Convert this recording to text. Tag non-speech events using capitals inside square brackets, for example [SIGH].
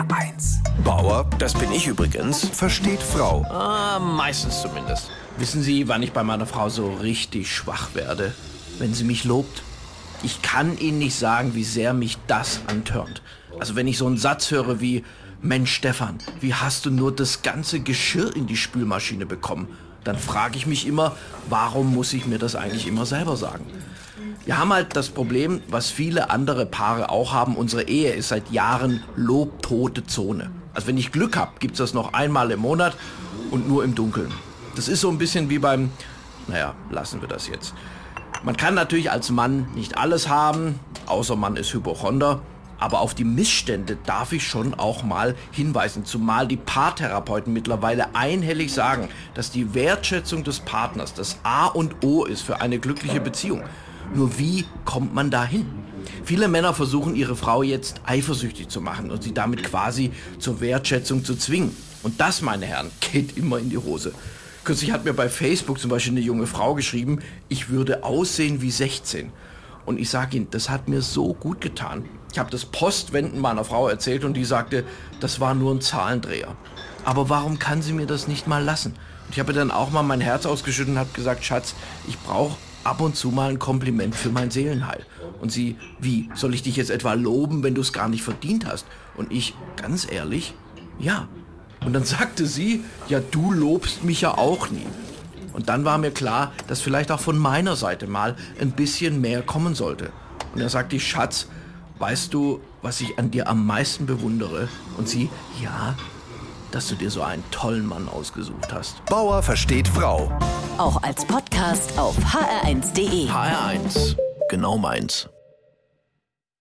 HR1. Bauer Das bin ich übrigens. versteht Frau. Ah, meistens zumindest. Wissen Sie, wann ich bei meiner Frau so richtig schwach werde? Wenn sie mich lobt. Ich kann Ihnen nicht sagen, wie sehr mich das antörnt. Also wenn ich so einen Satz höre wie, Mensch Stefan, wie hast du nur das ganze Geschirr in die Spülmaschine bekommen? Dann frage ich mich immer, warum muss ich mir das eigentlich immer selber sagen? Wir haben halt das Problem, was viele andere Paare auch haben. Unsere Ehe ist seit Jahren lobtote Zone. Also wenn ich Glück habe, gibt es das noch einmal im Monat und nur im Dunkeln. Das ist so ein bisschen wie beim, naja, lassen wir das jetzt. Man kann natürlich als Mann nicht alles haben, außer man ist Hypochonder. Aber auf die Missstände darf ich schon auch mal hinweisen, zumal die Paartherapeuten mittlerweile einhellig sagen, dass die Wertschätzung des Partners das A und O ist für eine glückliche Beziehung. Nur wie kommt man dahin? Viele Männer versuchen ihre Frau jetzt eifersüchtig zu machen und sie damit quasi zur Wertschätzung zu zwingen. Und das, meine Herren, geht immer in die Hose. Kürzlich hat mir bei Facebook zum Beispiel eine junge Frau geschrieben, ich würde aussehen wie 16. Und ich sage Ihnen, das hat mir so gut getan. Ich habe das Postwenden meiner Frau erzählt und die sagte, das war nur ein Zahlendreher. Aber warum kann sie mir das nicht mal lassen? Und ich habe dann auch mal mein Herz ausgeschüttet und habe gesagt, Schatz, ich brauche ab und zu mal ein Kompliment für mein Seelenheil. Und sie, wie, soll ich dich jetzt etwa loben, wenn du es gar nicht verdient hast? Und ich, ganz ehrlich, ja. Und dann [LAUGHS] sagte sie, ja, du lobst mich ja auch nie. Und dann war mir klar, dass vielleicht auch von meiner Seite mal ein bisschen mehr kommen sollte. Und dann sagte Schatz, weißt du, was ich an dir am meisten bewundere? Und sie, ja, dass du dir so einen tollen Mann ausgesucht hast. Bauer versteht Frau. Auch als Podcast auf hr1.de. HR1, genau meins.